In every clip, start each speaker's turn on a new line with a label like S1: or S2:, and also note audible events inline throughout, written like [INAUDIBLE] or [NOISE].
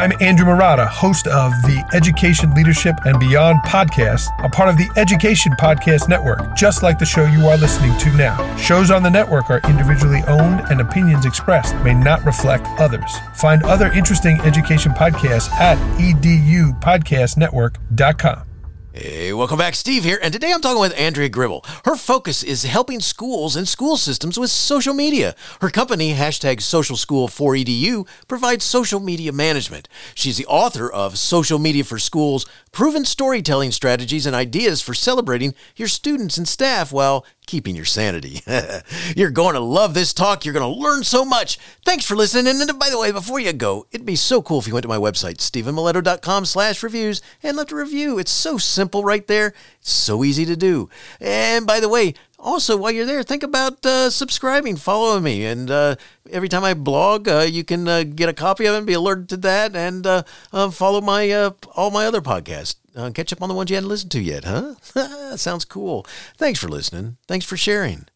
S1: I'm Andrew Marotta, host of the Education, Leadership, and Beyond podcast, a part of the Education Podcast Network, just like the show you are listening to now. Shows on the network are individually owned, and opinions expressed may not reflect others. Find other interesting education podcasts at edupodcastnetwork.com.
S2: Hey, welcome back. Steve here, and today I'm talking with Andrea Gribble. Her focus is helping schools and school systems with social media. Her company, hashtag Social School 4EDU, provides social media management. She's the author of Social Media for Schools Proven Storytelling Strategies and Ideas for Celebrating Your Students and Staff While keeping your sanity. [LAUGHS] You're going to love this talk. You're going to learn so much. Thanks for listening. And by the way, before you go, it'd be so cool if you went to my website, stevenmiletto.com slash reviews and left a review. It's so simple right there. So easy to do. And by the way, also, while you're there, think about uh, subscribing, following me, and uh, every time I blog, uh, you can uh, get a copy of it and be alerted to that, and uh, uh, follow my all my other podcasts. catch up on the ones you hadn't listened to yet, huh? [LAUGHS] Sounds cool. Thanks for listening. Thanks for sharing.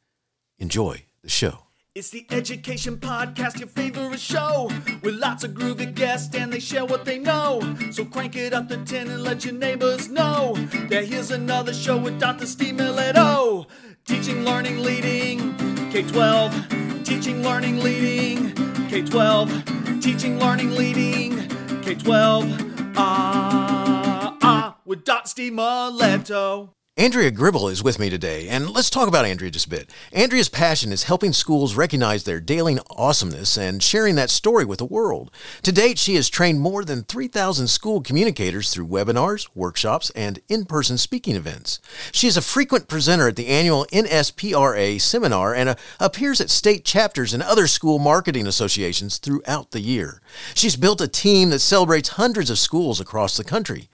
S2: Enjoy the show.
S3: It's the Education Podcast, your favorite show, with lots of groovy guests and they share what they know. So crank it up to 10 and let your neighbors know that here's another show with Dr. Steve. Teaching, learning, leading, K 12. Teaching, learning, leading, K 12. Teaching, learning, leading, K 12. Ah, ah, with Dr. Steve.
S2: Andrea Gribble is with me today, and let's talk about Andrea just a bit. Andrea's passion is helping schools recognize their daily awesomeness and sharing that story with the world. To date, she has trained more than 3,000 school communicators through webinars, workshops, and in person speaking events. She is a frequent presenter at the annual NSPRA seminar and uh, appears at state chapters and other school marketing associations throughout the year. She's built a team that celebrates hundreds of schools across the country.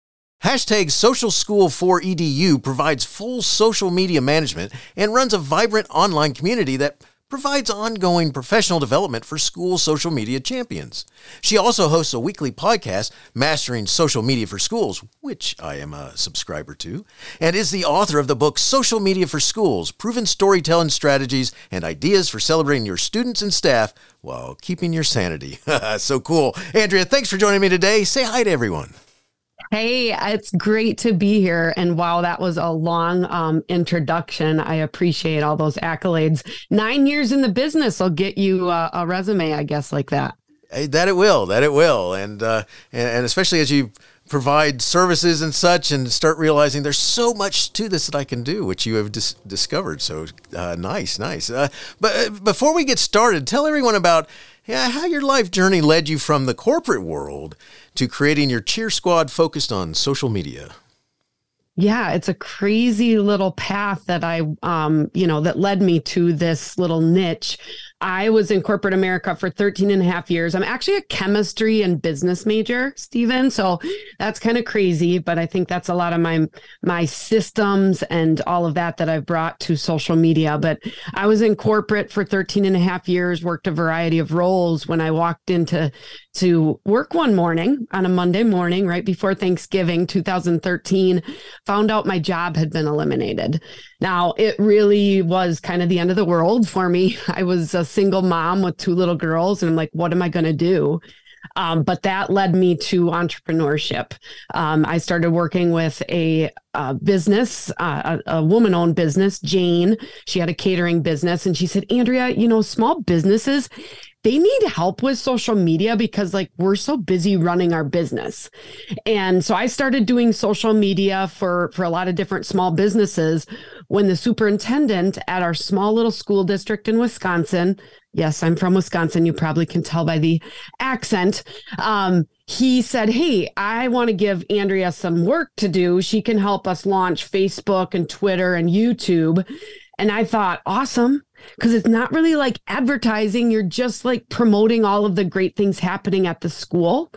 S2: Hashtag Social School 4EDU provides full social media management and runs a vibrant online community that provides ongoing professional development for school social media champions. She also hosts a weekly podcast, Mastering Social Media for Schools, which I am a subscriber to, and is the author of the book Social Media for Schools Proven Storytelling Strategies and Ideas for Celebrating Your Students and Staff While Keeping Your Sanity. [LAUGHS] so cool. Andrea, thanks for joining me today. Say hi to everyone.
S4: Hey, it's great to be here. And wow, that was a long um, introduction. I appreciate all those accolades. Nine years in the business will get you a, a resume, I guess, like that.
S2: That it will. That it will. And uh, and especially as you provide services and such, and start realizing there's so much to this that I can do, which you have dis- discovered. So uh, nice, nice. Uh, but uh, before we get started, tell everyone about yeah, how your life journey led you from the corporate world to creating your cheer squad focused on social media.
S4: Yeah, it's a crazy little path that I, um, you know, that led me to this little niche I was in corporate America for 13 and a half years. I'm actually a chemistry and business major, Steven. So that's kind of crazy, but I think that's a lot of my my systems and all of that that I've brought to social media. But I was in corporate for 13 and a half years, worked a variety of roles when I walked into to work one morning on a Monday morning right before Thanksgiving 2013, found out my job had been eliminated. Now, it really was kind of the end of the world for me. [LAUGHS] I was a single mom with two little girls, and I'm like, what am I going to do? Um, but that led me to entrepreneurship. Um, I started working with a, a business, uh, a, a woman owned business, Jane. She had a catering business, and she said, Andrea, you know, small businesses, they need help with social media because like we're so busy running our business. And so I started doing social media for for a lot of different small businesses when the superintendent at our small little school district in Wisconsin, yes, I'm from Wisconsin, you probably can tell by the accent, um, he said, Hey, I want to give Andrea some work to do. She can help us launch Facebook and Twitter and YouTube. And I thought, awesome because it's not really like advertising. You're just like promoting all of the great things happening at the school.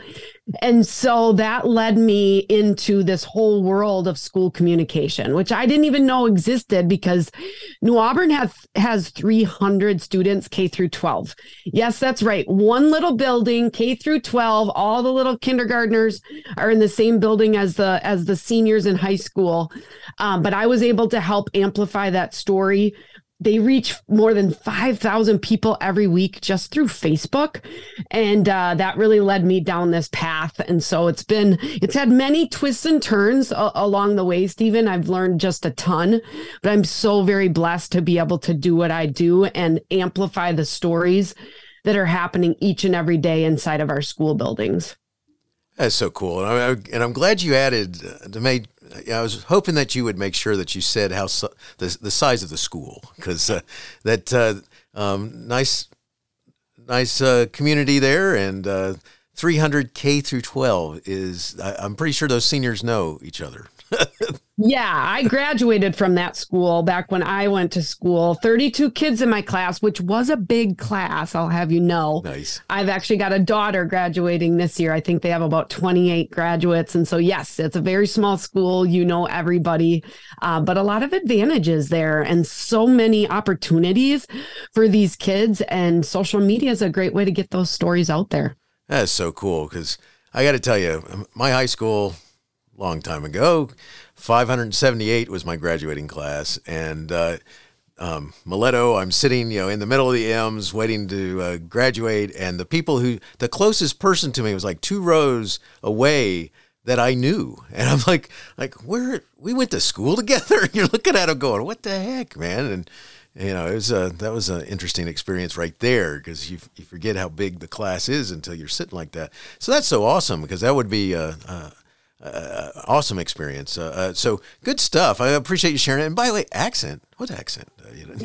S4: And so that led me into this whole world of school communication, which I didn't even know existed because New Auburn has has 300 students K through 12. Yes, that's right. One little building, K through 12, all the little kindergartners are in the same building as the as the seniors in high school. Um, but I was able to help amplify that story they reach more than 5,000 people every week just through Facebook. And uh, that really led me down this path. And so it's been, it's had many twists and turns a- along the way, Steven. I've learned just a ton, but I'm so very blessed to be able to do what I do and amplify the stories that are happening each and every day inside of our school buildings.
S2: That's so cool, and, I, and I'm glad you added uh, to I was hoping that you would make sure that you said how the the size of the school because uh, that uh, um, nice nice uh, community there and uh, 300 K through 12 is. I, am pretty sure those seniors know each other.
S4: Yeah, I graduated from that school back when I went to school. 32 kids in my class, which was a big class, I'll have you know.
S2: Nice.
S4: I've actually got a daughter graduating this year. I think they have about 28 graduates. And so, yes, it's a very small school. You know everybody, uh, but a lot of advantages there and so many opportunities for these kids. And social media is a great way to get those stories out there.
S2: That's so cool because I got to tell you, my high school long time ago. 578 was my graduating class, and uh, um, Miletto, I'm sitting, you know, in the middle of the M's, waiting to uh, graduate, and the people who, the closest person to me was like two rows away that I knew, and I'm like, like where we went to school [LAUGHS] together. And you're looking at them going, what the heck, man, and you know, it was a, that was an interesting experience right there because you, you forget how big the class is until you're sitting like that. So that's so awesome because that would be uh, awesome experience. Uh, uh, so good stuff. I appreciate you sharing it. And by the way, accent. What accent? Uh, you know?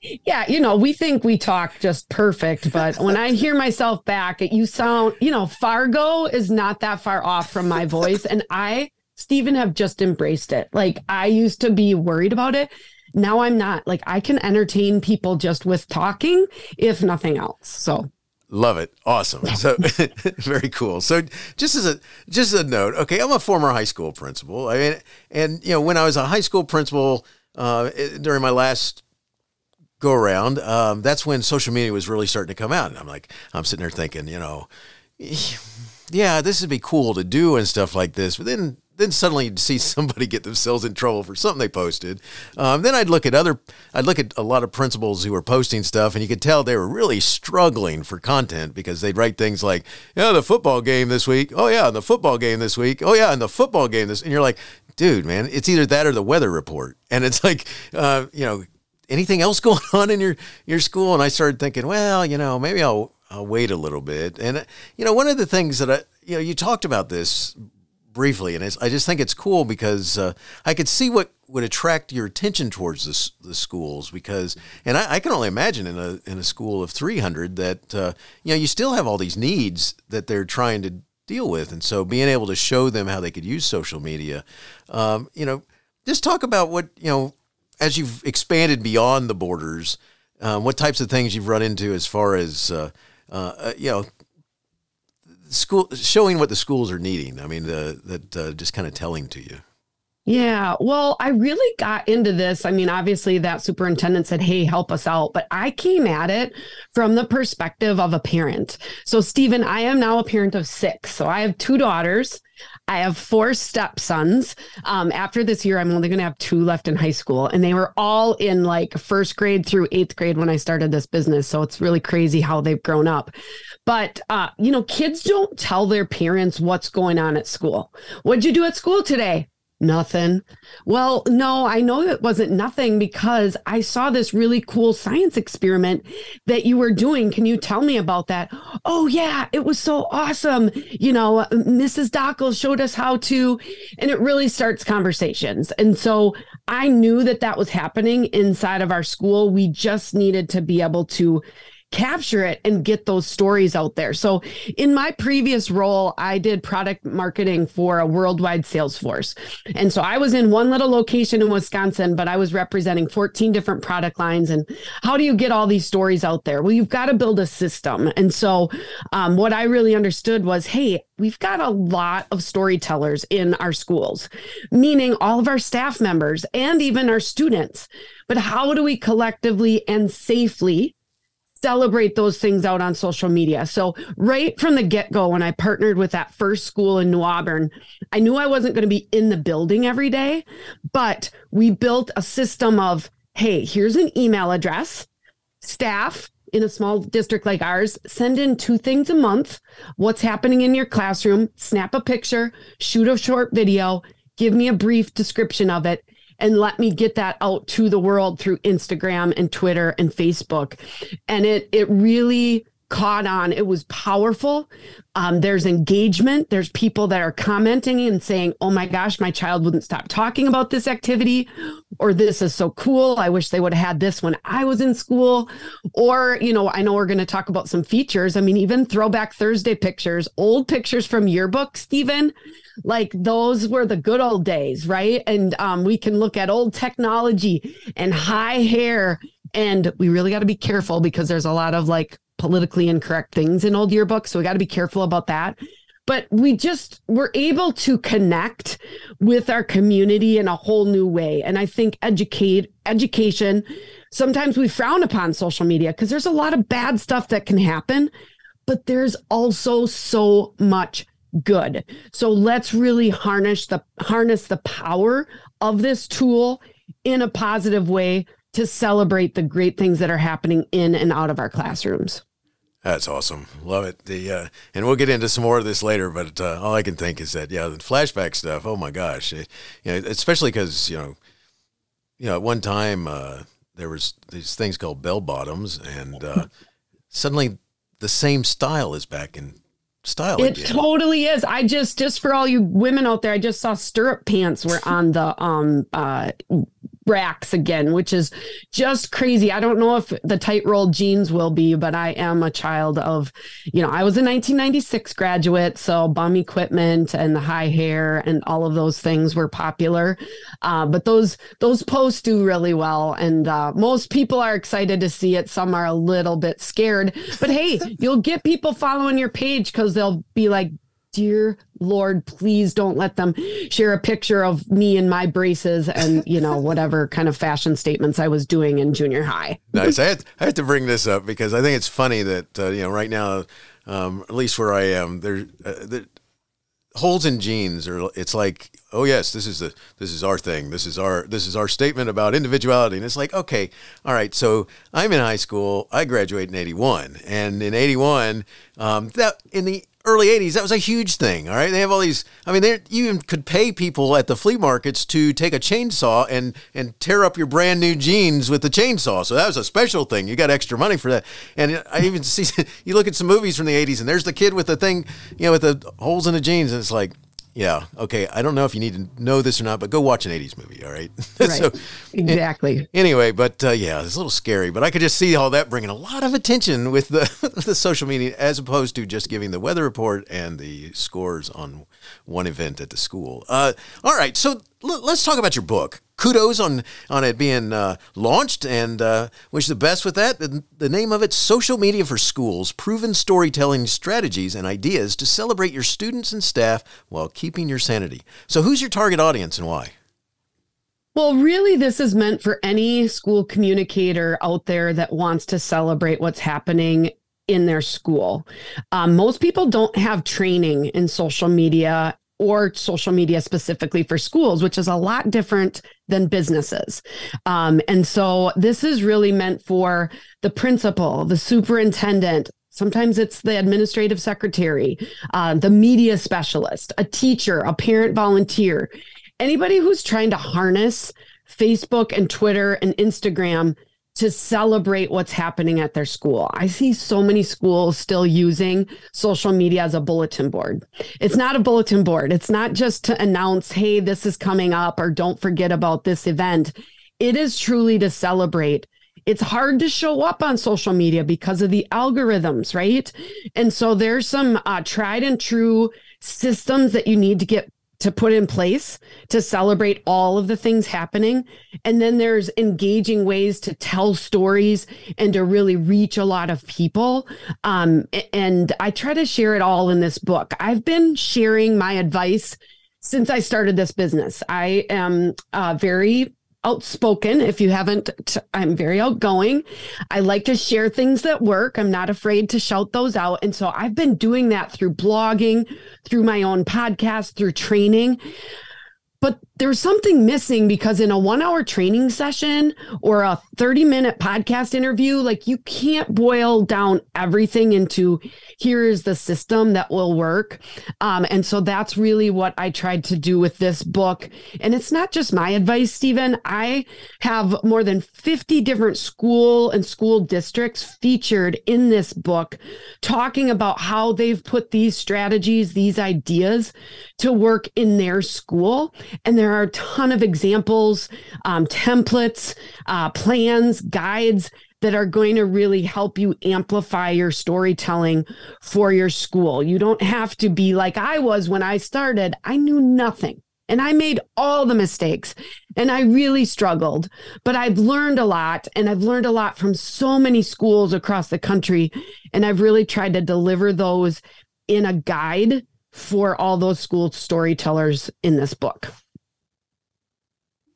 S2: [LAUGHS]
S4: yeah, you know, we think we talk just perfect, but when I hear myself back, you sound, you know, Fargo is not that far off from my voice. And I, Steven, have just embraced it. Like I used to be worried about it. Now I'm not. Like I can entertain people just with talking, if nothing else. So
S2: Love it. Awesome. [LAUGHS] So [LAUGHS] very cool. So just as a just as a note, okay, I'm a former high school principal. I mean, and you know, when I was a high school principal uh, during my last go around, um, that's when social media was really starting to come out, and I'm like, I'm sitting there thinking, you know, yeah, this would be cool to do and stuff like this, but then then suddenly you'd see [LAUGHS] somebody get themselves in trouble for something they posted. Um, then I'd look at other, I'd look at a lot of principals who were posting stuff, and you could tell they were really struggling for content because they'd write things like, "Yeah, the football game this week. Oh yeah, the football game this week. Oh yeah, and the football game this." And you're like, "Dude, man, it's either that or the weather report." And it's like, uh, you know, anything else [LAUGHS] going on in your your school? And I started thinking, well, you know, maybe I'll I'll wait a little bit. And you know, one of the things that I, you know, you talked about this briefly, and I just think it's cool because uh, I could see what would attract your attention towards the, the schools because, and I, I, can only imagine in a in a school of 300 that uh, you know you still have all these needs that they're trying to deal with, and so being able to show them how they could use social media, um, you know, just talk about what you know as you've expanded beyond the borders, um, what types of things you've run into as far as uh, uh you know school showing what the schools are needing. I mean, the, that uh, just kind of telling to you.
S4: Yeah, well, I really got into this. I mean, obviously, that superintendent said, Hey, help us out. But I came at it from the perspective of a parent. So, Steven, I am now a parent of six. So, I have two daughters. I have four stepsons. Um, after this year, I'm only going to have two left in high school, and they were all in like first grade through eighth grade when I started this business. So it's really crazy how they've grown up. But uh, you know, kids don't tell their parents what's going on at school. What'd you do at school today? Nothing. Well, no, I know it wasn't nothing because I saw this really cool science experiment that you were doing. Can you tell me about that? Oh, yeah, it was so awesome. You know, Mrs. Dockel showed us how to, and it really starts conversations. And so I knew that that was happening inside of our school. We just needed to be able to capture it and get those stories out there. So, in my previous role, I did product marketing for a worldwide sales force. And so I was in one little location in Wisconsin, but I was representing 14 different product lines. And how do you get all these stories out there? Well, you've got to build a system. And so, um, what I really understood was hey, we've got a lot of storytellers in our schools, meaning all of our staff members and even our students. But how do we collectively and safely celebrate those things out on social media. So, right from the get go, when I partnered with that first school in New Auburn, I knew I wasn't going to be in the building every day, but we built a system of hey, here's an email address. Staff in a small district like ours, send in two things a month what's happening in your classroom, snap a picture, shoot a short video, give me a brief description of it. And let me get that out to the world through Instagram and Twitter and Facebook. And it it really caught on. It was powerful. Um, there's engagement. There's people that are commenting and saying, oh my gosh, my child wouldn't stop talking about this activity, or this is so cool. I wish they would have had this when I was in school. Or, you know, I know we're going to talk about some features. I mean, even throwback Thursday pictures, old pictures from yearbook, Steven. Like those were the good old days, right? And um, we can look at old technology and high hair and we really got to be careful because there's a lot of like politically incorrect things in old yearbooks. So we got to be careful about that. But we just were able to connect with our community in a whole new way. And I think educate education, sometimes we frown upon social media because there's a lot of bad stuff that can happen, but there's also so much good. So let's really harness the harness the power of this tool in a positive way to celebrate the great things that are happening in and out of our classrooms.
S2: That's awesome. Love it. The uh, and we'll get into some more of this later, but uh, all I can think is that yeah, the flashback stuff. Oh my gosh, it, you know, especially because you know, you know, at one time uh, there was these things called bell bottoms, and uh, [LAUGHS] suddenly the same style is back in style.
S4: It again. totally is. I just just for all you women out there, I just saw stirrup pants were on the um uh racks again, which is just crazy. I don't know if the tight rolled jeans will be, but I am a child of, you know, I was a 1996 graduate, so bum equipment and the high hair and all of those things were popular. Uh, but those those posts do really well, and uh, most people are excited to see it. Some are a little bit scared, but hey, you'll get people following your page because they'll be like, dear Lord, please don't let them share a picture of me in my braces and, you know, whatever kind of fashion statements I was doing in junior high.
S2: nice. I had, I to bring this up because I think it's funny that, uh, you know, right now, um, at least where I am, there, uh, there holes in jeans or it's like oh yes this is the this is our thing this is our this is our statement about individuality and it's like okay all right so i'm in high school i graduate in 81 and in 81 um, that in the early 80s that was a huge thing all right? They have all these i mean you even could pay people at the flea markets to take a chainsaw and and tear up your brand new jeans with the chainsaw. So that was a special thing. You got extra money for that. And i even [LAUGHS] see you look at some movies from the 80s and there's the kid with the thing you know with the holes in the jeans and it's like yeah. Okay. I don't know if you need to know this or not, but go watch an 80s movie. All right. [LAUGHS]
S4: right. so, exactly.
S2: Anyway, but uh, yeah, it's a little scary, but I could just see all that bringing a lot of attention with the, [LAUGHS] the social media as opposed to just giving the weather report and the scores on one event at the school. Uh, all right. So l- let's talk about your book kudos on on it being uh, launched and uh, wish the best with that. The, the, name of it, Social Media for Schools: Proven Storytelling Strategies and Ideas to Celebrate Your Students and Staff While Keeping Your Sanity. So, who's your target audience and why?
S4: Well, really, this is meant for any school communicator out there that wants to celebrate what's happening in their school. Um, most people don't have training in social media or social media specifically for schools, which is a lot different than businesses. Um, and so this is really meant for the principal, the superintendent. Sometimes it's the administrative secretary, uh, the media specialist, a teacher, a parent volunteer, anybody who's trying to harness Facebook and Twitter and Instagram to celebrate what's happening at their school. I see so many schools still using social media as a bulletin board. It's not a bulletin board. It's not just to announce, hey, this is coming up or don't forget about this event. It is truly to celebrate. It's hard to show up on social media because of the algorithms, right? And so there's some uh, tried and true systems that you need to get to put in place to celebrate all of the things happening. And then there's engaging ways to tell stories and to really reach a lot of people. Um, and I try to share it all in this book. I've been sharing my advice since I started this business. I am uh, very outspoken. If you haven't, I'm very outgoing. I like to share things that work. I'm not afraid to shout those out. And so I've been doing that through blogging, through my own podcast, through training. But there's something missing because in a one hour training session or a 30 minute podcast interview, like you can't boil down everything into here is the system that will work. Um, and so that's really what I tried to do with this book. And it's not just my advice, Steven. I have more than 50 different school and school districts featured in this book talking about how they've put these strategies, these ideas to work in their school. And there are a ton of examples, um, templates, uh, plans, guides that are going to really help you amplify your storytelling for your school. You don't have to be like I was when I started. I knew nothing and I made all the mistakes and I really struggled, but I've learned a lot and I've learned a lot from so many schools across the country. And I've really tried to deliver those in a guide for all those school storytellers in this book.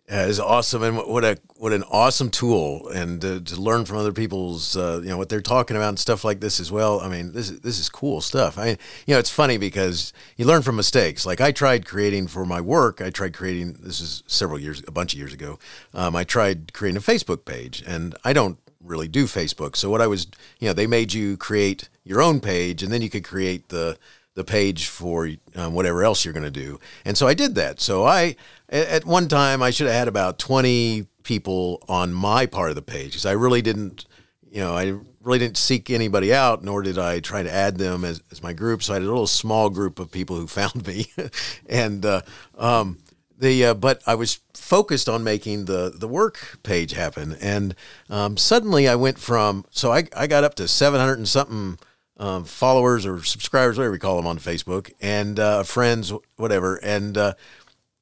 S2: Yeah, it's awesome, and what a what an awesome tool, and to, learn from other people's, uh, you know, what they're talking about and stuff like this as well. I mean, this is this is cool stuff. I you know, it's funny because you learn from mistakes. Like I tried creating for my work. I tried creating. This is several years, a bunch of years ago. Um, I tried creating a Facebook page, and I don't really do Facebook. So what I was, you know, they made you create your own page, and then you could create the the page for um, whatever else you're going to do. And so I did that. So I, at one time, I should have had about 20 people on my part of the page because I really didn't, you know, I really didn't seek anybody out, nor did I try to add them as, as my group. So I had a little small group of people who [LAUGHS] found me. and, uh, um, the, uh, but I was focused on making the, the work page happen. And um, suddenly I went from, so I, I got up to 700 and something um, followers or subscribers, whatever you call them on Facebook, and uh, friends, whatever. And uh,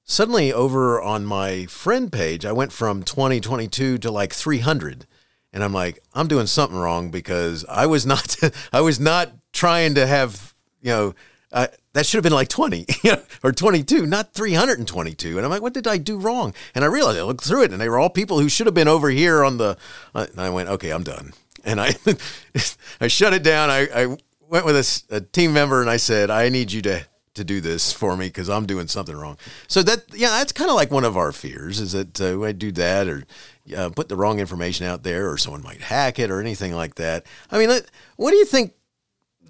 S2: suddenly, over on my friend page, I went from 2022 to like 300, and I'm like, I'm doing something wrong because I was not, [LAUGHS] I was not trying to have, you know. Uh, that should have been like 20 [LAUGHS] or 22, not 322. And I'm like, what did I do wrong? And I realized I looked through it and they were all people who should have been over here on the. Uh, and I went, okay, I'm done and I [LAUGHS] I shut it down. I, I went with a, a, team member and I said, I need you to to do this for me because I'm doing something wrong. So that yeah, that's kind of like one of our fears is that uh, I do that or uh, put the wrong information out there or someone might hack it or anything like that. I mean, what do you think?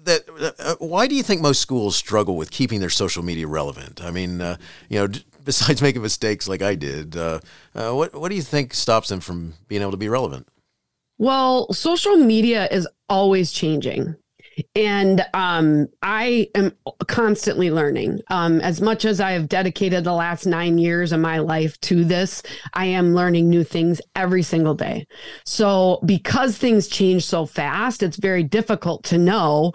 S2: That uh, why do you think most schools struggle with keeping their social media relevant? I mean, uh, you know, besides [LAUGHS] making mistakes like I did, uh, uh, what what do you think stops them from being able to be relevant?
S4: Well, social media is always changing. And um, I am constantly learning. Um, as much as I have dedicated the last nine years of my life to this, I am learning new things every single day. So, because things change so fast, it's very difficult to know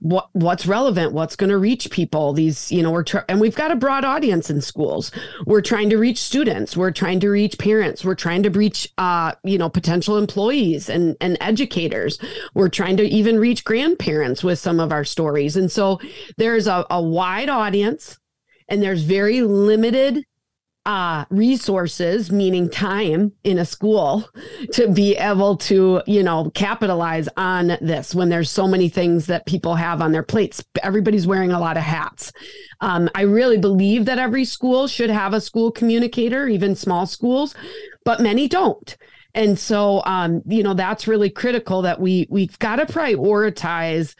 S4: what what's relevant what's going to reach people these you know we're tr- and we've got a broad audience in schools. We're trying to reach students. We're trying to reach parents. We're trying to reach uh you know potential employees and and educators. We're trying to even reach grandparents with some of our stories. And so there's a, a wide audience and there's very limited uh, resources, meaning time in a school, to be able to, you know, capitalize on this when there's so many things that people have on their plates. Everybody's wearing a lot of hats. Um, I really believe that every school should have a school communicator, even small schools, but many don't. And so, um, you know, that's really critical that we we've got to prioritize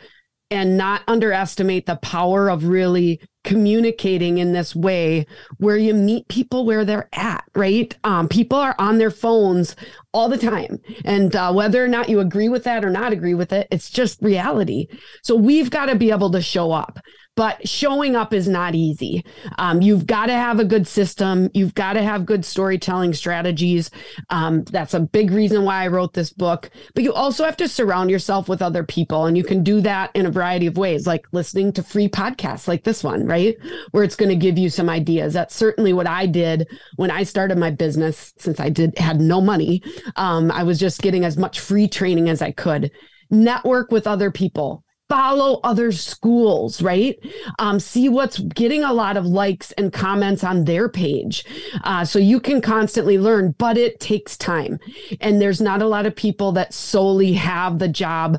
S4: and not underestimate the power of really communicating in this way where you meet people where they're at right? Um, people are on their phones all the time. And uh, whether or not you agree with that or not agree with it it's just reality. So we've got to be able to show up but showing up is not easy. Um, you've got to have a good system. You've got to have good storytelling strategies. Um, that's a big reason why I wrote this book. But you also have to surround yourself with other people. And you can do that in a variety of ways, like listening to free podcasts like this one, right? Where it's going to give you some ideas. That's certainly what I did when I started my business, since I did had no money. Um, I was just getting as much free training as I could network with other people follow other schools, right? Um, see what's getting a lot of likes and comments on their page. Uh, so you can constantly learn, but it takes time. And there's not a lot of people that solely have the job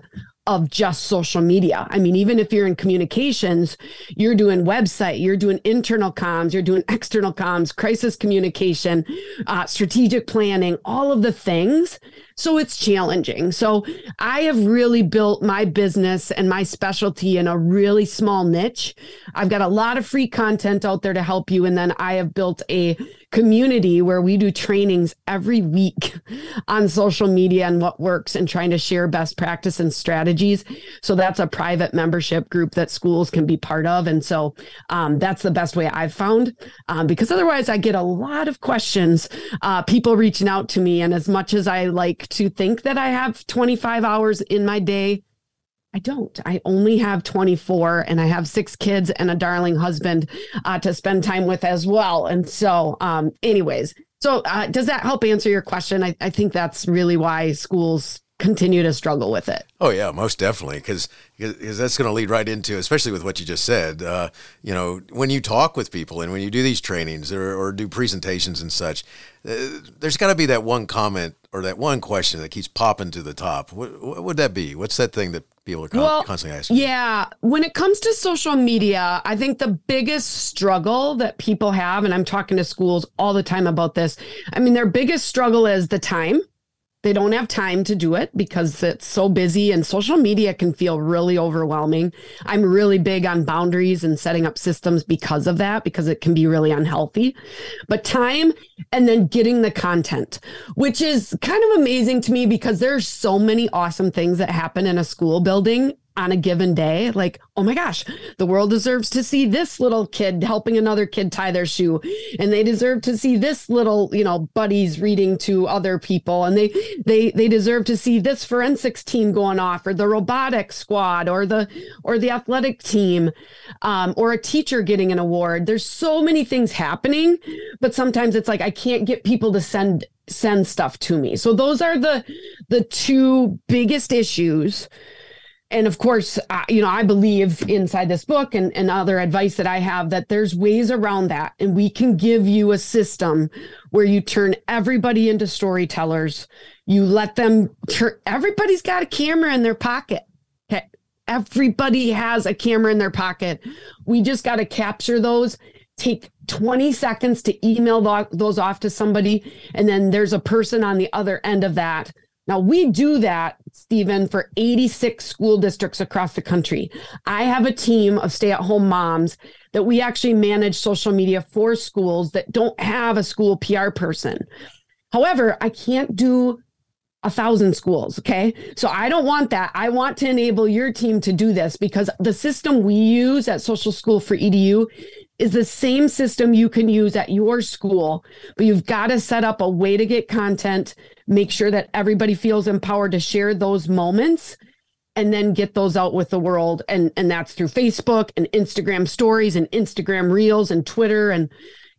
S4: of just social media. I mean, even if you're in communications, you're doing website, you're doing internal comms, you're doing external comms, crisis communication, uh, strategic planning, all of the things. So it's challenging. So I have really built my business and my specialty in a really small niche. I've got a lot of free content out there to help you. And then I have built a community where we do trainings every week [LAUGHS] on social media and what works and trying to share best practice and strategies. So that's a private membership group that schools can be part of. And so um, that's the best way I've found um, because otherwise I get a lot of questions, uh, people reaching out to me. And as much as I like to think that I have 25 hours in my day, I don't. I only have 24 and I have six kids and a darling husband uh, to spend time with as well. And so, um, anyways, so uh, does that help answer your question? I, I think that's really why schools continue to struggle with it.
S2: Oh yeah, most definitely, because because that's going to lead right into, especially with what you just said. Uh, you know, when you talk with people and when you do these trainings or, or do presentations and such, uh, there's got to be that one comment or that one question that keeps popping to the top. What, what would that be? What's that thing that people are con- well, constantly asking?
S4: Yeah, when it comes to social media, I think the biggest struggle that people have, and I'm talking to schools all the time about this. I mean, their biggest struggle is the time they don't have time to do it because it's so busy and social media can feel really overwhelming. I'm really big on boundaries and setting up systems because of that, because it can be really unhealthy. But time and then getting the content, which is kind of amazing to me because there's so many awesome things that happen in a school building on a given day like oh my gosh the world deserves to see this little kid helping another kid tie their shoe. And they deserve to see this little you know buddies reading to other people. And they they they deserve to see this forensics team going off or the robotics squad or the or the athletic team um, or a teacher getting an award. There's so many things happening but sometimes it's like i can't get people to send send stuff to me. So those are the the two biggest issues and of course, uh, you know, I believe inside this book and, and other advice that I have that there's ways around that. And we can give you a system where you turn everybody into storytellers. You let them, turn, everybody's got a camera in their pocket. Okay. Everybody has a camera in their pocket. We just got to capture those, take 20 seconds to email those off to somebody. And then there's a person on the other end of that now, we do that, Steven, for 86 school districts across the country. I have a team of stay at home moms that we actually manage social media for schools that don't have a school PR person. However, I can't do a thousand schools. Okay. So I don't want that. I want to enable your team to do this because the system we use at Social School 4EDU is the same system you can use at your school, but you've got to set up a way to get content, make sure that everybody feels empowered to share those moments and then get those out with the world and and that's through Facebook and Instagram stories and Instagram reels and Twitter and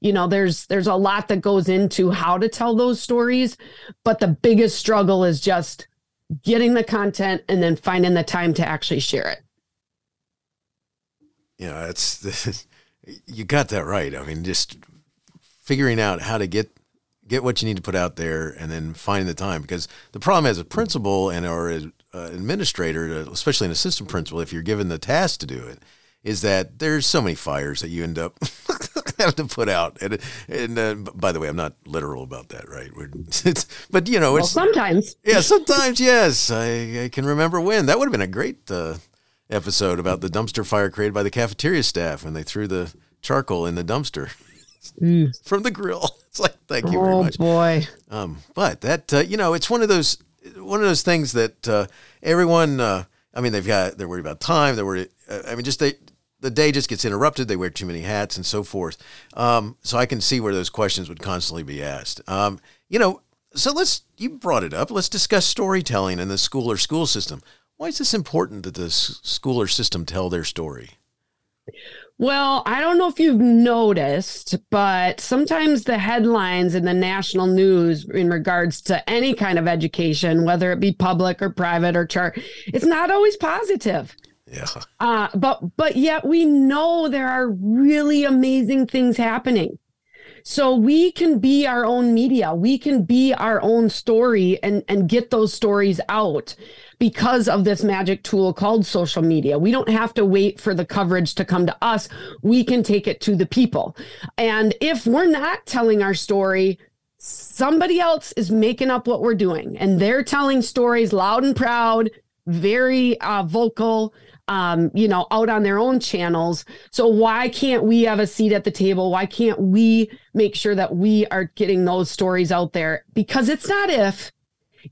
S4: you know there's there's a lot that goes into how to tell those stories but the biggest struggle is just getting the content and then finding the time to actually share it.
S2: Yeah it's [LAUGHS] you got that right. I mean just figuring out how to get get what you need to put out there and then finding the time because the problem as a principal and or an uh, administrator especially an assistant principal if you're given the task to do it is that there's so many fires that you end up [LAUGHS] having to put out. And, and uh, by the way, I'm not literal about that, right? [LAUGHS] but you know,
S4: well, sometimes.
S2: Yeah, sometimes, yes. I, I, can remember when. That would have been a great uh, episode about the dumpster fire created by the cafeteria staff when they threw the charcoal in the dumpster. Mm. [LAUGHS] From the grill, [LAUGHS] it's like thank you very
S4: oh,
S2: much.
S4: boy!
S2: Um, but that uh, you know, it's one of those one of those things that uh, everyone. Uh, I mean, they've got they're worried about time. They're worried. Uh, I mean, just they the day just gets interrupted. They wear too many hats and so forth. Um, so I can see where those questions would constantly be asked. Um, you know, so let's, you brought it up. Let's discuss storytelling in the school or school system. Why is this important that the school or system tell their story?
S4: Well, I don't know if you've noticed, but sometimes the headlines in the national news in regards to any kind of education, whether it be public or private or chart, it's not always positive.
S2: Yeah.
S4: Uh, but but yet we know there are really amazing things happening. So we can be our own media. We can be our own story and and get those stories out because of this magic tool called social media. We don't have to wait for the coverage to come to us. We can take it to the people. And if we're not telling our story, somebody else is making up what we're doing and they're telling stories loud and proud, very uh, vocal. Um, you know, out on their own channels. So why can't we have a seat at the table? Why can't we make sure that we are getting those stories out there? Because it's not if,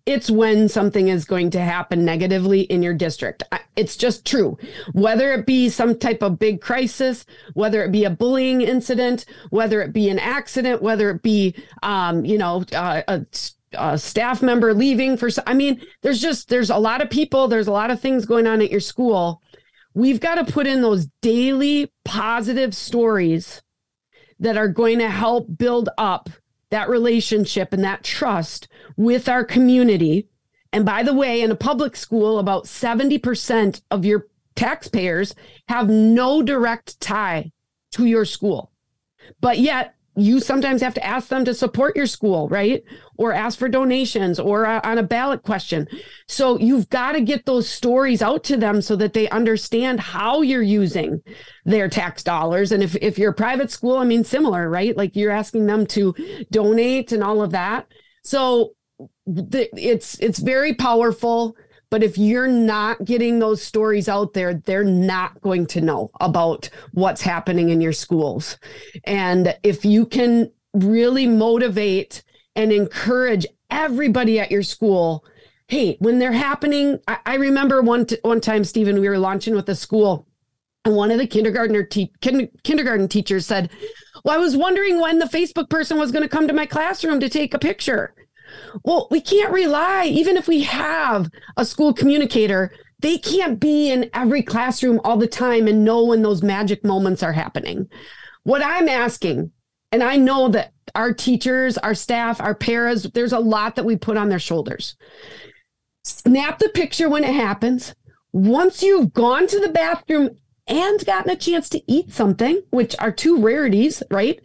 S4: it's when something is going to happen negatively in your district. It's just true. Whether it be some type of big crisis, whether it be a bullying incident, whether it be an accident, whether it be, um, you know, uh, a, a staff member leaving for, I mean, there's just, there's a lot of people, there's a lot of things going on at your school. We've got to put in those daily positive stories that are going to help build up that relationship and that trust with our community. And by the way, in a public school, about 70% of your taxpayers have no direct tie to your school. But yet, you sometimes have to ask them to support your school, right? Or ask for donations or uh, on a ballot question. So you've got to get those stories out to them so that they understand how you're using their tax dollars. And if, if you're a private school, I mean, similar, right? Like you're asking them to donate and all of that. So the, it's it's very powerful. But if you're not getting those stories out there, they're not going to know about what's happening in your schools. And if you can really motivate and encourage everybody at your school, hey, when they're happening, I, I remember one t- one time, Steven, we were launching with a school, and one of the kindergartner te- kin- kindergarten teachers said, "Well, I was wondering when the Facebook person was going to come to my classroom to take a picture." Well, we can't rely, even if we have a school communicator, they can't be in every classroom all the time and know when those magic moments are happening. What I'm asking, and I know that our teachers, our staff, our paras, there's a lot that we put on their shoulders. Snap the picture when it happens. Once you've gone to the bathroom and gotten a chance to eat something, which are two rarities, right?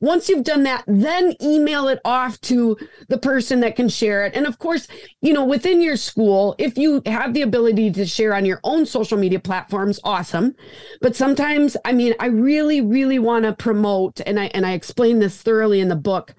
S4: Once you've done that, then email it off to the person that can share it. And of course, you know, within your school, if you have the ability to share on your own social media platforms, awesome. But sometimes, I mean, I really, really want to promote, and I and I explain this thoroughly in the book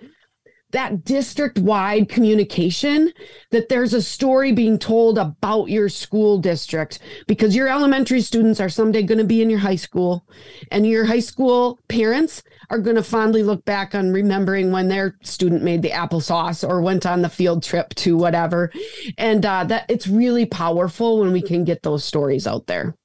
S4: that district wide communication that there's a story being told about your school district. Because your elementary students are someday going to be in your high school and your high school parents are going to fondly look back on remembering when their student made the applesauce or went on the field trip to whatever. And uh, that it's really powerful when we can get those stories out there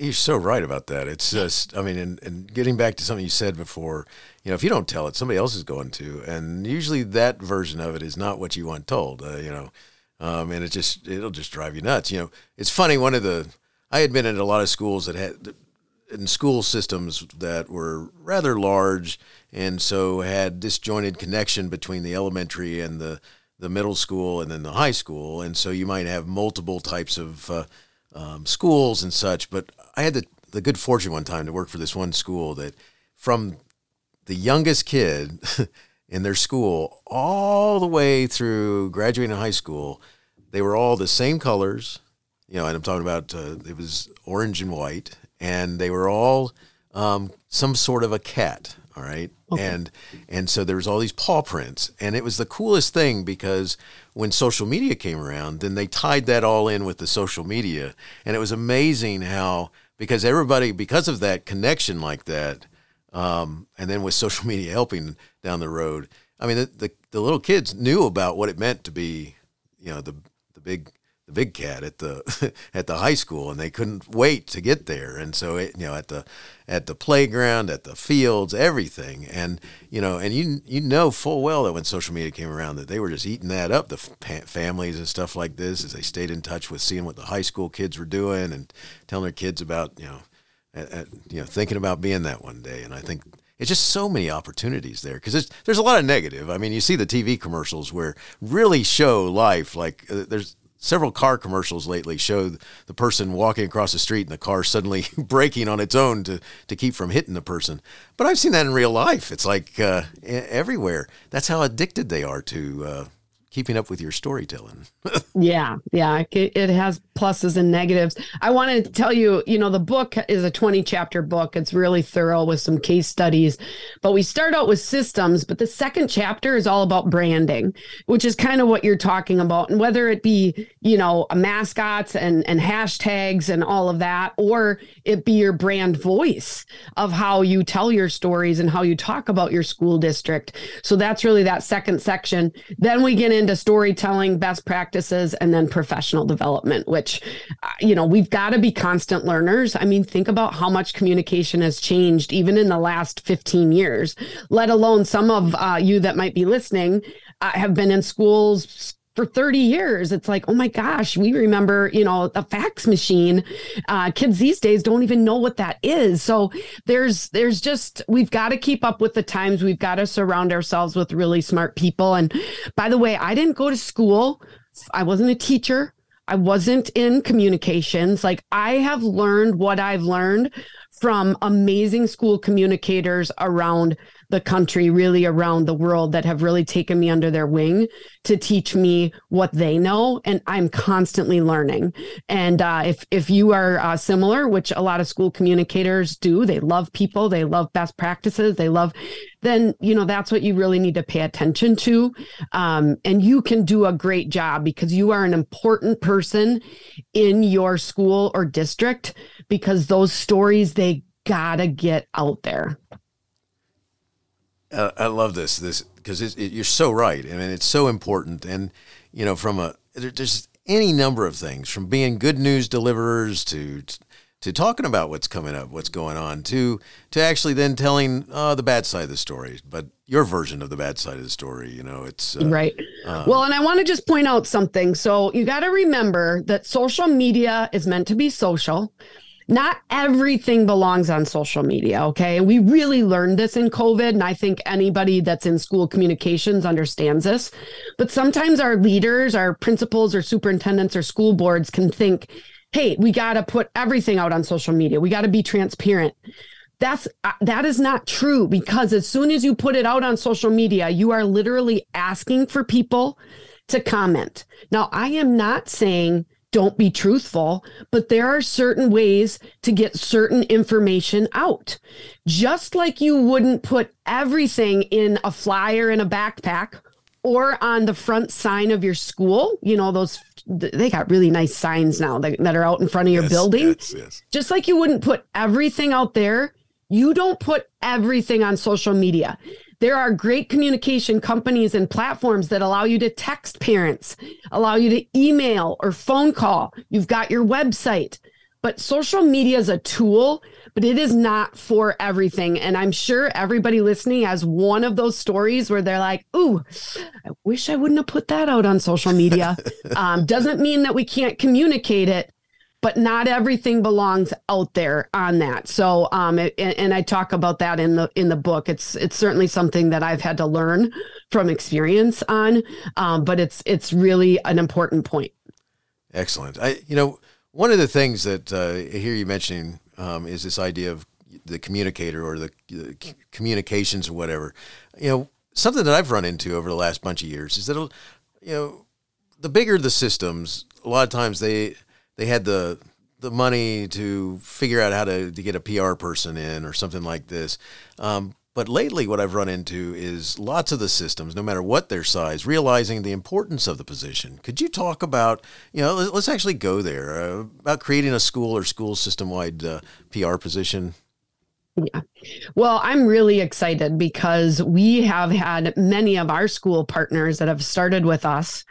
S2: you're so right about that. It's just, I mean, and, and getting back to something you said before, you know, if you don't tell it, somebody else is going to, and usually that version of it is not what you want told. Uh, you know, um, and it just it'll just drive you nuts. You know, it's funny. One of the I had been in a lot of schools that had in school systems that were rather large, and so had disjointed connection between the elementary and the the middle school and then the high school, and so you might have multiple types of uh, um, schools and such. But I had the, the good fortune one time to work for this one school that from the youngest kid [LAUGHS] in their school all the way through graduating high school, they were all the same colors. You know, and I'm talking about uh, it was orange and white, and they were all um, some sort of a cat. All right. Okay. And and so there was all these paw prints. And it was the coolest thing because when social media came around, then they tied that all in with the social media. And it was amazing how because everybody because of that connection like that, um, and then with [LAUGHS] social media helping down the road, I mean the, the, the little kids knew about what it meant to be, you know, the the big the big cat at the [LAUGHS] at the high school, and they couldn't wait to get there. And so, it, you know, at the at the playground, at the fields, everything, and you know, and you you know full well that when social media came around, that they were just eating that up. The families and stuff like this, as they stayed in touch with seeing what the high school kids were doing and telling their kids about you know, at, at, you know, thinking about being that one day. And I think it's just so many opportunities there because there's there's a lot of negative. I mean, you see the TV commercials where really show life like uh, there's several car commercials lately show the person walking across the street and the car suddenly [LAUGHS] braking on its own to, to keep from hitting the person. But I've seen that in real life. It's like uh, everywhere. That's how addicted they are to uh, keeping up with your storytelling. [LAUGHS]
S4: yeah, yeah, it, has pluses and negatives. I want to tell you, you know, the book is a 20 chapter book. It's really thorough with some case studies. But we start out with systems, but the second chapter is all about branding, which is kind of what you're talking about. And whether it be, you know, mascots and and hashtags and all of that or it be your brand voice of how you tell your stories and how you talk about your school district. So that's really that second section. Then we get into storytelling, best practices, and then professional development, which, uh, you know, we've got to be constant learners. I mean, think about how much communication has changed even in the last 15 years, let alone some of uh, you that might be listening uh, have been in schools for 30 years. It's like, oh my gosh, we remember, you know, a fax machine. Uh, kids these days don't even know what that is. So there's there's just we've got to keep up with the times. We've got to surround ourselves with really smart people. And by the way, I didn't go to school. I wasn't a teacher. I wasn't in communications. Like I have learned what I've learned from amazing school communicators around the country, really around the world that have really taken me under their wing to teach me what they know. And I'm constantly learning. And uh, if, if you are uh, similar, which a lot of school communicators do, they love people, they love best practices, they love, then, you know, that's what you really need to pay attention to. Um, and you can do a great job because you are an important person in your school or district because those stories, they gotta get out there.
S2: Uh, I love this this because it, you're so right. I mean, it's so important, and you know, from a there's any number of things from being good news deliverers to to talking about what's coming up, what's going on, to to actually then telling uh, the bad side of the story, but your version of the bad side of the story. You know, it's
S4: uh, right. Um, well, and I want to just point out something. So you got to remember that social media is meant to be social not everything belongs on social media. Okay. And we really learned this in COVID. And I think anybody that's in school communications understands this. But sometimes our leaders, our principals or superintendents or school boards can think, hey, we got to put everything out on social media. We got to be transparent. That's uh, that is not true because as soon as you put it out on social media, you are literally asking for people to comment. Now, I am not saying don't be truthful, but there are certain ways to get certain information out. Just like you wouldn't put everything in a flyer in a backpack or on the front sign of your school, you know, those they got really nice signs now that, that are out in front of your yes, building. Yes, yes. Just like you wouldn't put everything out there, you don't put everything on social media. There are great communication companies and platforms that allow you to text parents, allow you to email or phone call. You've got your website. But social media is a tool, but it is not for everything. And I'm sure everybody listening has one of those stories where they're like, Ooh, I wish I wouldn't have put that out on social media. [LAUGHS] um, doesn't mean that we can't communicate it, but not everything belongs out there on that. So, um, it, and I talk about that in the in the book. It's it's certainly something that I've had to learn from experience on, um, but it's it's really an important point.
S2: Excellent. I you know one of the things that uh, I hear you mentioning um, is this idea of the communicator or the, the communications or whatever. You know something that I've run into over the last bunch of years is that you know the bigger the systems, a lot of times they they had the the money to figure out how to, to get a PR person in or something like this. Um, but lately, what I've run into is lots of the systems, no matter what their size, realizing the importance of the position. Could you talk about, you know, let's actually go there uh, about creating a school or school system wide uh, PR position?
S4: Yeah. Well, I'm really excited because we have had many of our school partners that have started with us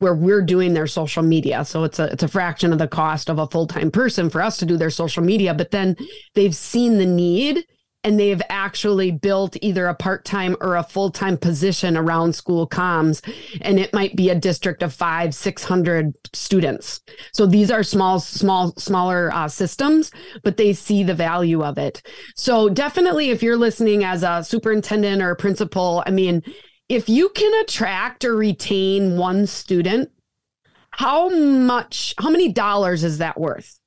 S4: where we're doing their social media. So it's a it's a fraction of the cost of a full-time person for us to do their social media, but then they've seen the need and they've actually built either a part-time or a full-time position around school comms and it might be a district of 5 600 students so these are small small smaller uh, systems but they see the value of it so definitely if you're listening as a superintendent or a principal i mean if you can attract or retain one student, how much, how many dollars is that worth?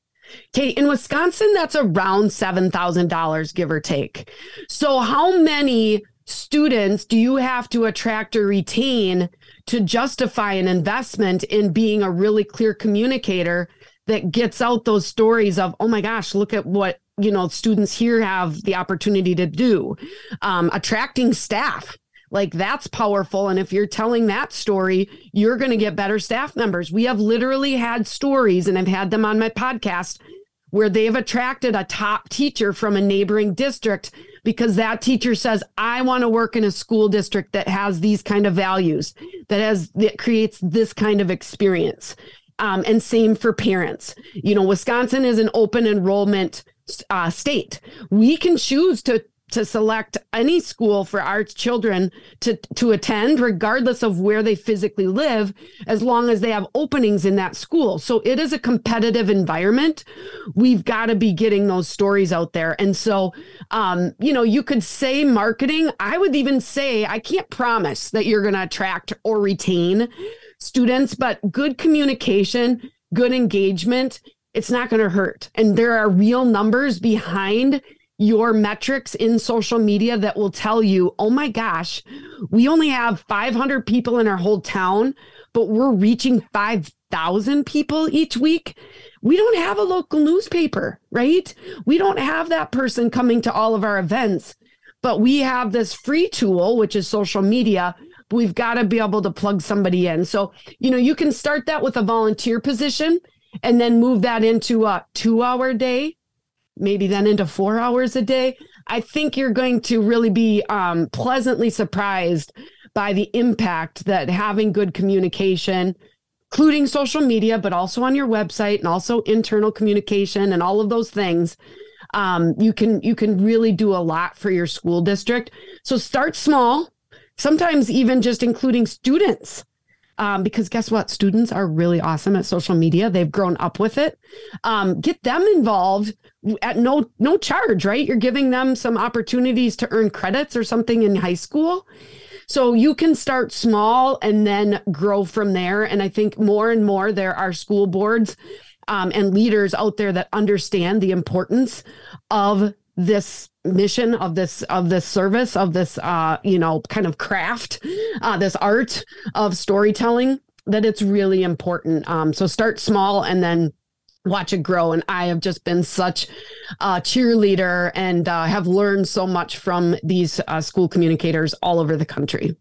S4: Okay, in Wisconsin, that's around $7,000, give or take. So, how many students do you have to attract or retain to justify an investment in being a really clear communicator that gets out those stories of, oh my gosh, look at what you know students here have the opportunity to do um, attracting staff like that's powerful. And if you're telling that story, you're going to get better staff members. We have literally had stories, and I've had them on my podcast where they've attracted a top teacher from a neighboring district because that teacher says i want to work in a school district that has these kind of values that has that creates this kind of experience um, and same for parents you know wisconsin is an open enrollment uh, state we can choose to to select any school for our children to to attend regardless of where they physically live as long as they have openings in that school. So it is a competitive environment. We've got to be getting those stories out there. And so um, you know you could say marketing. I would even say i can't promise that you're going to attract or retain students but good communication good engagement it's not going to hurt. And there are real numbers behind your metrics in social media that will tell you, oh my gosh, we only have 500 people in our whole town, but we're reaching 5,000 people each week. We don't have a local newspaper, right? We don't have that person coming to all of our events, but we have this free tool, which is social media. We've got to be able to plug somebody in. So, you know, you can start that with a volunteer position and then move that into a two hour day maybe then into four hours a day, I think you're going to really be um, pleasantly surprised by the impact that having good communication, including social media, but also on your website and also internal communication and all of those things. Um, you can you can really do a lot for your school district. So start small. Sometimes even just including students um, because guess what? Students are really awesome at social media. They've grown up with it. Um, get them involved at no no charge, right? You're giving them some opportunities to earn credits or something in high school. So you can start small and then grow from there. And I think more and more there are school boards um, and leaders out there that understand the importance of this mission of this of this service of this uh you know kind of craft uh this art of storytelling that it's really important. Um so start small and then watch it grow. And i have just been such a cheerleader and uh, have learned so much from these uh, school communicators all over the country.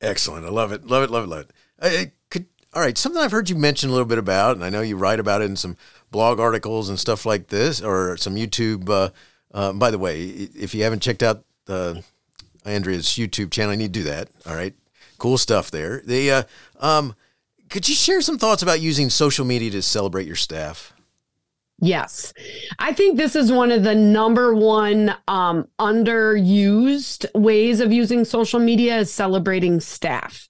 S2: Excellent. I love it. Love it. Love it. Love it. I, could all right. Something i've heard you mention a little bit about and i know you write about it in some blog articles and stuff like this or some youtube uh, uh, by the way, if you haven't checked out uh, Andrea's YouTube channel, you need to do that. All right, cool stuff there. The uh, um, could you share some thoughts about using social media to celebrate your staff?
S4: Yes. I think this is one of the number one um, underused ways of using social media is celebrating staff.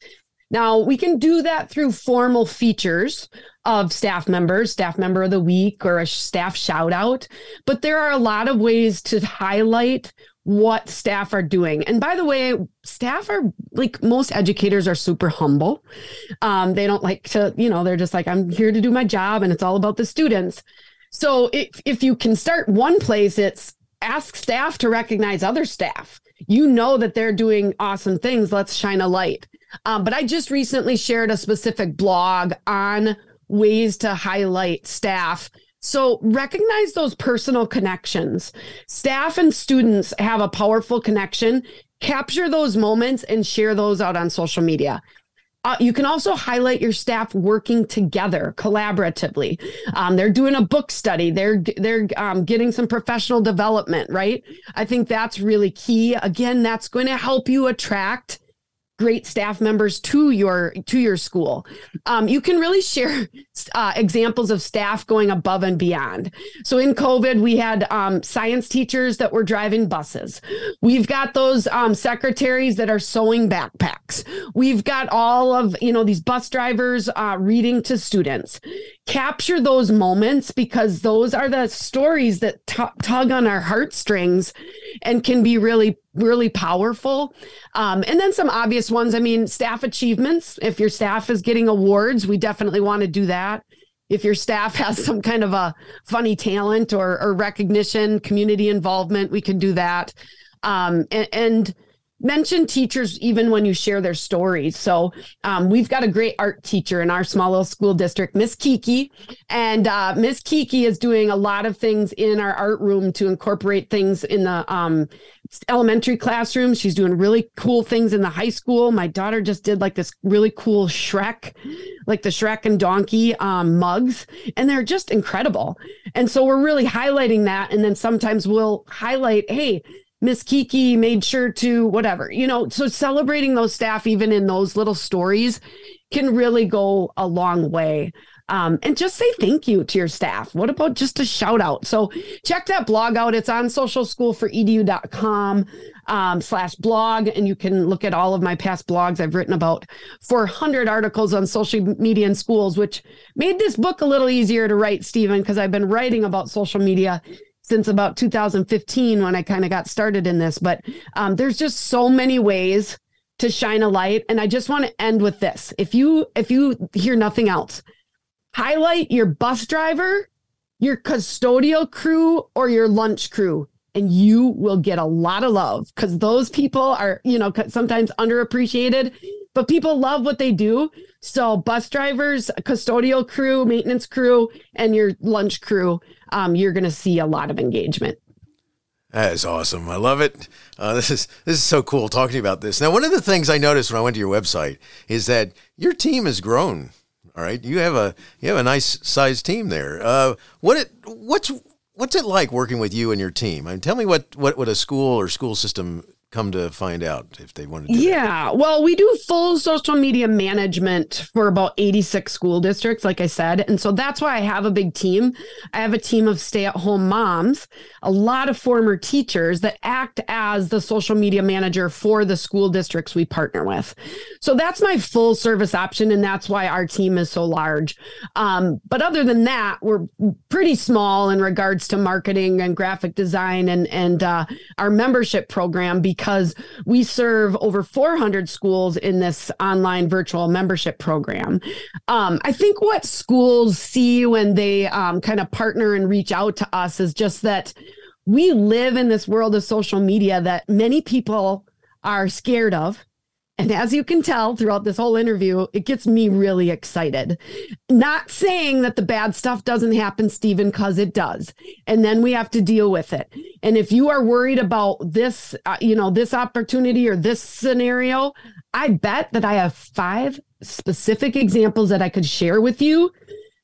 S4: Now, we can do that through formal features of staff members, staff member of the week, or a staff shout out. But there are a lot of ways to highlight what staff are doing. And by the way, staff are like most educators are super humble. Um, they don't like to, you know, they're just like, I'm here to do my job and it's all about the students. So if, if you can start one place, it's ask staff to recognize other staff. You know that they're doing awesome things. Let's shine a light. Um, but I just recently shared a specific blog on ways to highlight staff. So recognize those personal connections. Staff and students have a powerful connection. Capture those moments and share those out on social media. Uh, you can also highlight your staff working together collaboratively. Um, they're doing a book study. They're they're um, getting some professional development. Right. I think that's really key. Again, that's going to help you attract great staff members to your to your school. Um, you can really share uh, examples of staff going above and beyond. So in covid we had um, science teachers that were driving buses. We've got those um, secretaries that are sewing backpacks. We've got all of you know these bus drivers uh, reading to students. Capture those moments because those are the stories that t- tug on our heartstrings and can be really really powerful. Um, and then some obvious ones. I mean, staff achievements. If your staff is getting awards, we definitely want to do that. If your staff [LAUGHS] has some kind of a funny talent or, or recognition, community involvement, we can do that. Um, and, and mention teachers even when you share their stories. So um, we've got a great art teacher in our small little school district, Miss Kiki, and uh, Miss Kiki is doing a lot of things in our art room to incorporate things in the um, elementary classroom. She's doing really cool things in the high school. My daughter just did like this really cool Shrek, like the Shrek and Donkey um, mugs, and they're just incredible. And so we're really highlighting that. And then sometimes we'll highlight, hey, Miss Kiki made sure to whatever, you know. So celebrating those staff, even in those little stories, can really go a long way. Um, and just say thank you to your staff. What about just a shout out? So check that blog out. It's on socialschool4edu.com um, slash blog, and you can look at all of my past blogs. I've written about 400 articles on social media in schools, which made this book a little easier to write, Steven, because I've been writing about social media since about 2015 when I kind of got started in this. But um, there's just so many ways to shine a light, and I just want to end with this. If you if you hear nothing else, highlight your bus driver, your custodial crew, or your lunch crew. And you will get a lot of love because those people are, you know, sometimes underappreciated, but people love what they do. So, bus drivers, custodial crew, maintenance crew, and your lunch crew um, you're going to see a lot of engagement.
S2: That is awesome. I love it. Uh, this is this is so cool talking about this. Now, one of the things I noticed when I went to your website is that your team has grown. All right, you have a you have a nice sized team there. Uh, what it what's what's it like working with you and your team? I mean, tell me what what what a school or school system come to find out if they wanted to
S4: yeah
S2: that.
S4: well we do full social media management for about 86 school districts like i said and so that's why i have a big team. I have a team of stay-at-home moms a lot of former teachers that act as the social media manager for the school districts we partner with. So that's my full service option and that's why our team is so large. Um, but other than that we're pretty small in regards to marketing and graphic design and and uh, our membership program because we serve over 400 schools in this online virtual membership program. Um, I think what schools see when they um, kind of partner and reach out to us is just that we live in this world of social media that many people are scared of and as you can tell throughout this whole interview, it gets me really excited. Not saying that the bad stuff doesn't happen, Steven, because it does. And then we have to deal with it. And if you are worried about this, uh, you know, this opportunity or this scenario, I bet that I have five specific examples that I could share with you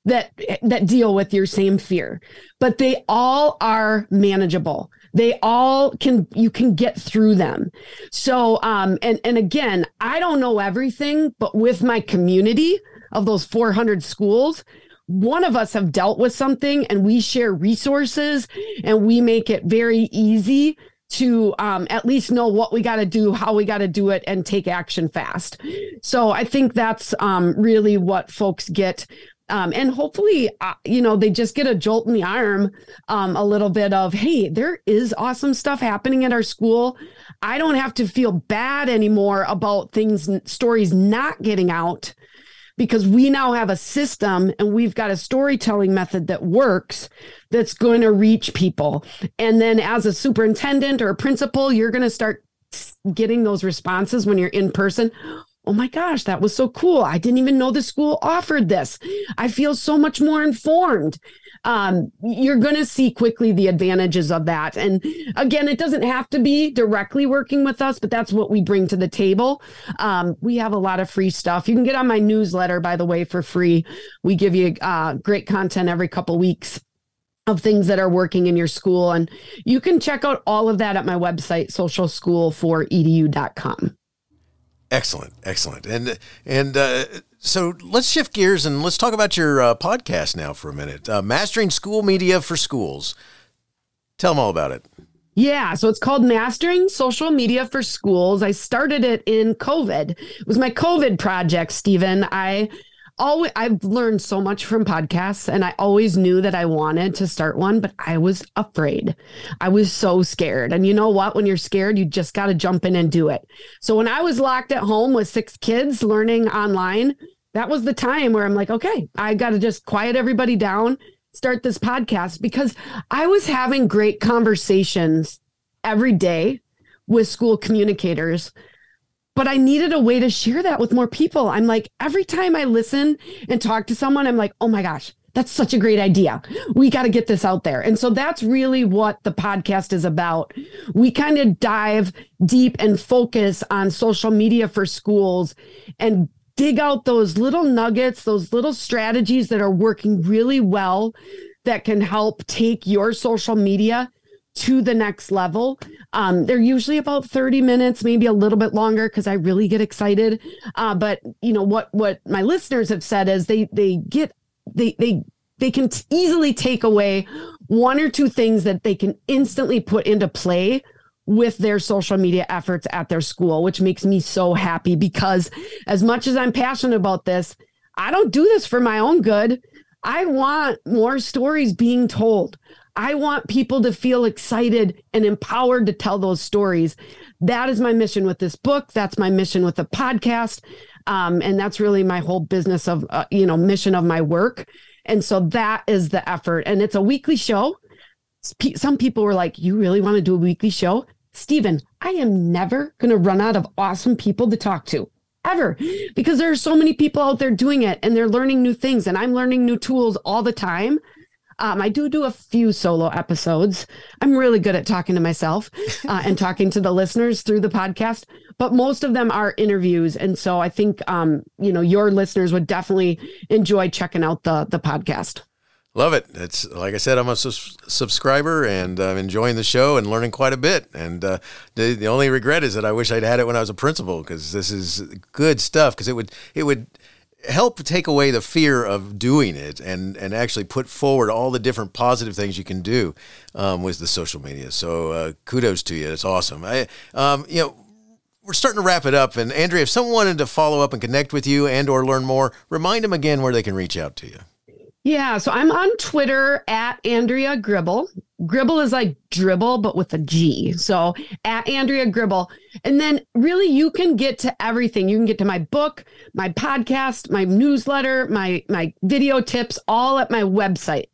S4: that that deal with your same fear. But they all are manageable they all can you can get through them so um and and again i don't know everything but with my community of those 400 schools one of us have dealt with something and we share resources and we make it very easy to um, at least know what we got to do, how we got to do it, and take action fast. So I think that's um, really what folks get um, and hopefully, uh, you know, they just get a jolt in the arm, um, a little bit of, hey, there is awesome stuff happening at our school. I don't have to feel bad anymore about things, stories not getting out because we now have a system and we've got a storytelling method that works that's going to reach people. And then as a superintendent or a principal, you're going to start getting those responses when you're in person oh my gosh, that was so cool. I didn't even know the school offered this. I feel so much more informed. Um, you're going to see quickly the advantages of that. And again, it doesn't have to be directly working with us, but that's what we bring to the table. Um, we have a lot of free stuff. You can get on my newsletter, by the way, for free. We give you uh, great content every couple weeks of things that are working in your school. And you can check out all of that at my website, socialschool4edu.com.
S2: Excellent, excellent, and and uh, so let's shift gears and let's talk about your uh, podcast now for a minute. Uh, Mastering School Media for Schools. Tell them all about it.
S4: Yeah, so it's called Mastering Social Media for Schools. I started it in COVID. It was my COVID project, Steven. I always I've learned so much from podcasts and I always knew that I wanted to start one, but I was afraid. I was so scared. And you know what? When you're scared, you just got to jump in and do it. So when I was locked at home with six kids learning online, that was the time where I'm like, okay, I got to just quiet everybody down, start this podcast because I was having great conversations every day with school communicators but I needed a way to share that with more people. I'm like, every time I listen and talk to someone, I'm like, oh my gosh, that's such a great idea. We got to get this out there. And so that's really what the podcast is about. We kind of dive deep and focus on social media for schools and dig out those little nuggets, those little strategies that are working really well that can help take your social media to the next level. Um, they're usually about 30 minutes, maybe a little bit longer because I really get excited. Uh, but you know what what my listeners have said is they they get they they they can t- easily take away one or two things that they can instantly put into play with their social media efforts at their school, which makes me so happy because as much as I'm passionate about this, I don't do this for my own good. I want more stories being told. I want people to feel excited and empowered to tell those stories. That is my mission with this book. That's my mission with the podcast. Um, and that's really my whole business of, uh, you know, mission of my work. And so that is the effort. And it's a weekly show. Some people were like, You really want to do a weekly show? Steven, I am never going to run out of awesome people to talk to ever because there are so many people out there doing it and they're learning new things and I'm learning new tools all the time. Um, I do do a few solo episodes. I'm really good at talking to myself [LAUGHS] uh, and talking to the listeners through the podcast, but most of them are interviews. And so I think, um, you know, your listeners would definitely enjoy checking out the the podcast.
S2: Love it. It's like I said, I'm a su- subscriber and I'm enjoying the show and learning quite a bit. And uh, the the only regret is that I wish I'd had it when I was a principal because this is good stuff. Because it would it would help take away the fear of doing it and and actually put forward all the different positive things you can do um, with the social media. So uh, kudos to you. It's awesome. I, um, you know. We're starting to wrap it up, and Andrea, if someone wanted to follow up and connect with you and or learn more, remind them again where they can reach out to you.
S4: Yeah, so I'm on Twitter at Andrea Gribble. Gribble is like dribble, but with a G. So at Andrea Gribble. And then really you can get to everything. You can get to my book, my podcast, my newsletter, my my video tips, all at my website.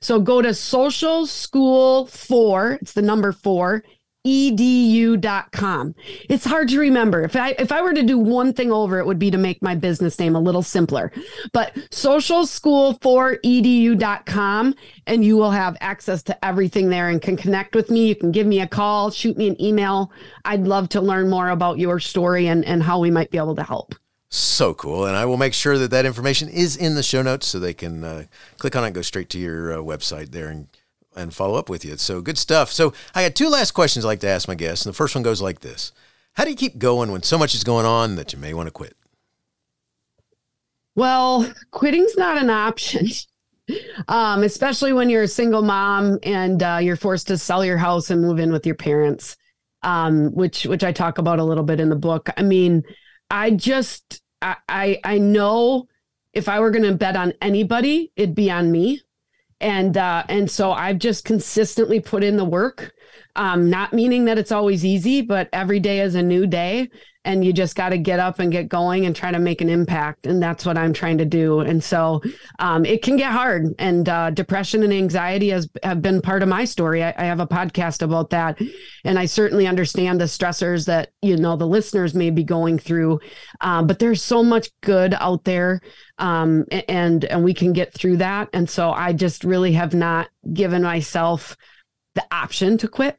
S4: So go to social school four, it's the number four, edu.com. It's hard to remember. If I if I were to do one thing over, it would be to make my business name a little simpler. But social school for edu.com and you will have access to everything there and can connect with me. You can give me a call, shoot me an email. I'd love to learn more about your story and, and how we might be able to help.
S2: So cool. And I will make sure that that information is in the show notes so they can uh, click on it, go straight to your uh, website there and and follow up with you. So good stuff. So I got two last questions I like to ask my guests. And the first one goes like this How do you keep going when so much is going on that you may want to quit?
S4: Well, quitting's not an option. Um, especially when you're a single mom and uh, you're forced to sell your house and move in with your parents, um, which which I talk about a little bit in the book. I mean, I just I I, I know if I were going to bet on anybody, it'd be on me and uh, and so I've just consistently put in the work. Um, not meaning that it's always easy, but every day is a new day, and you just got to get up and get going and try to make an impact. And that's what I'm trying to do. And so um, it can get hard, and uh, depression and anxiety has have been part of my story. I, I have a podcast about that, and I certainly understand the stressors that you know the listeners may be going through. Uh, but there's so much good out there um, and and we can get through that. And so I just really have not given myself the option to quit,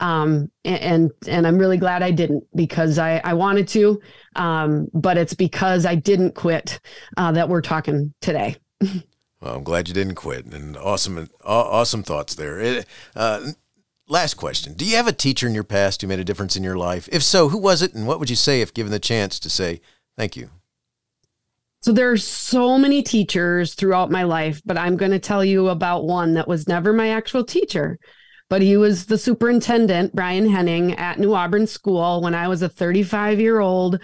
S4: um, and and I'm really glad I didn't because I I wanted to, um, but it's because I didn't quit uh, that we're talking today.
S2: well, I'm glad you didn't quit, and awesome awesome thoughts there. It, uh, Last question. Do you have a teacher in your past who made a difference in your life? If so, who was it and what would you say if given the chance to say thank you?
S4: So there are so many teachers throughout my life, but I'm going to tell you about one that was never my actual teacher, but he was the superintendent, Brian Henning, at New Auburn School when I was a 35 year old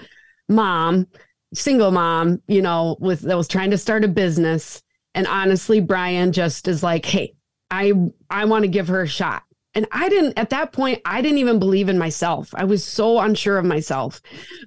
S4: mom single mom, you know, with that was trying to start a business. And honestly, Brian just is like, hey, I I want to give her a shot. And I didn't at that point, I didn't even believe in myself. I was so unsure of myself.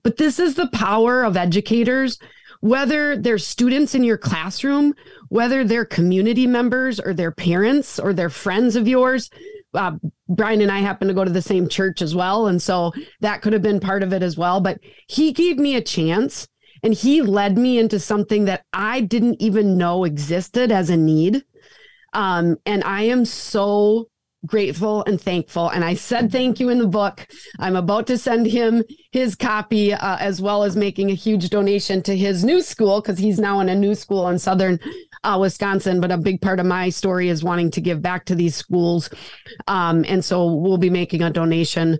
S4: But this is the power of educators, whether they're students in your classroom, whether they're community members or their parents or their friends of yours. Uh, Brian and I happen to go to the same church as well. And so that could have been part of it as well. But he gave me a chance and he led me into something that I didn't even know existed as a need. Um, and I am so grateful and thankful. And I said thank you in the book. I'm about to send him his copy, uh, as well as making a huge donation to his new school because he's now in a new school in Southern uh, Wisconsin. But a big part of my story is wanting to give back to these schools. Um, and so we'll be making a donation.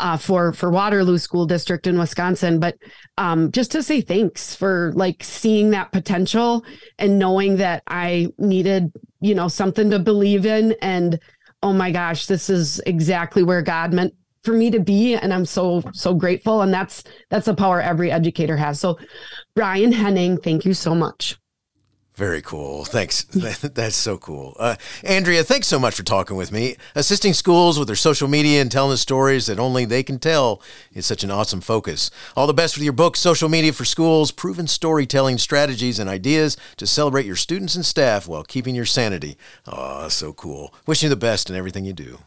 S4: Uh, for for Waterloo School District in Wisconsin, but um, just to say thanks for like seeing that potential and knowing that I needed you know something to believe in and oh my gosh, this is exactly where God meant for me to be and i'm so so grateful. And that's that's the power every educator has. So brian henning thank you so much
S2: very cool. Thanks. [LAUGHS] That's so cool. Uh, Andrea, thanks so much for talking with me. Assisting schools with their social media and telling the stories that only they can tell is such an awesome focus. All the best with your book, Social Media for Schools Proven Storytelling Strategies and Ideas to Celebrate Your Students and Staff While Keeping Your Sanity. Oh, so cool. Wishing you the best in everything you do.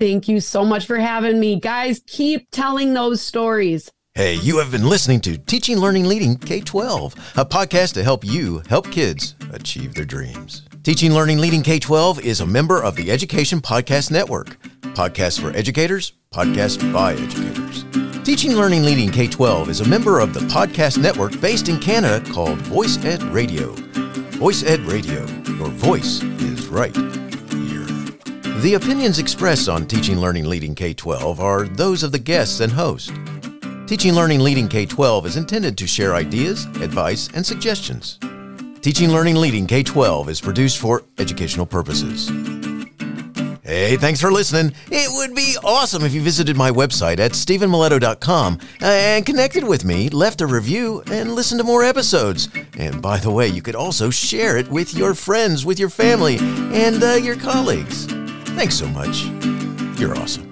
S4: Thank you so much for having me. Guys, keep telling those stories.
S2: Hey, you have been listening to Teaching, Learning, Leading K 12, a podcast to help you help kids achieve their dreams. Teaching, Learning, Leading K 12 is a member of the Education Podcast Network. Podcasts for educators, podcasts by educators. Teaching, Learning, Leading K 12 is a member of the podcast network based in Canada called voicEd Radio. voicEd Radio, your voice is right here. The opinions expressed on Teaching, Learning, Leading K 12 are those of the guests and host. Teaching Learning Leading K 12 is intended to share ideas, advice, and suggestions. Teaching Learning Leading K 12 is produced for educational purposes. Hey, thanks for listening. It would be awesome if you visited my website at stevenmiletto.com and connected with me, left a review, and listened to more episodes. And by the way, you could also share it with your friends, with your family, and uh, your colleagues. Thanks so much. You're awesome.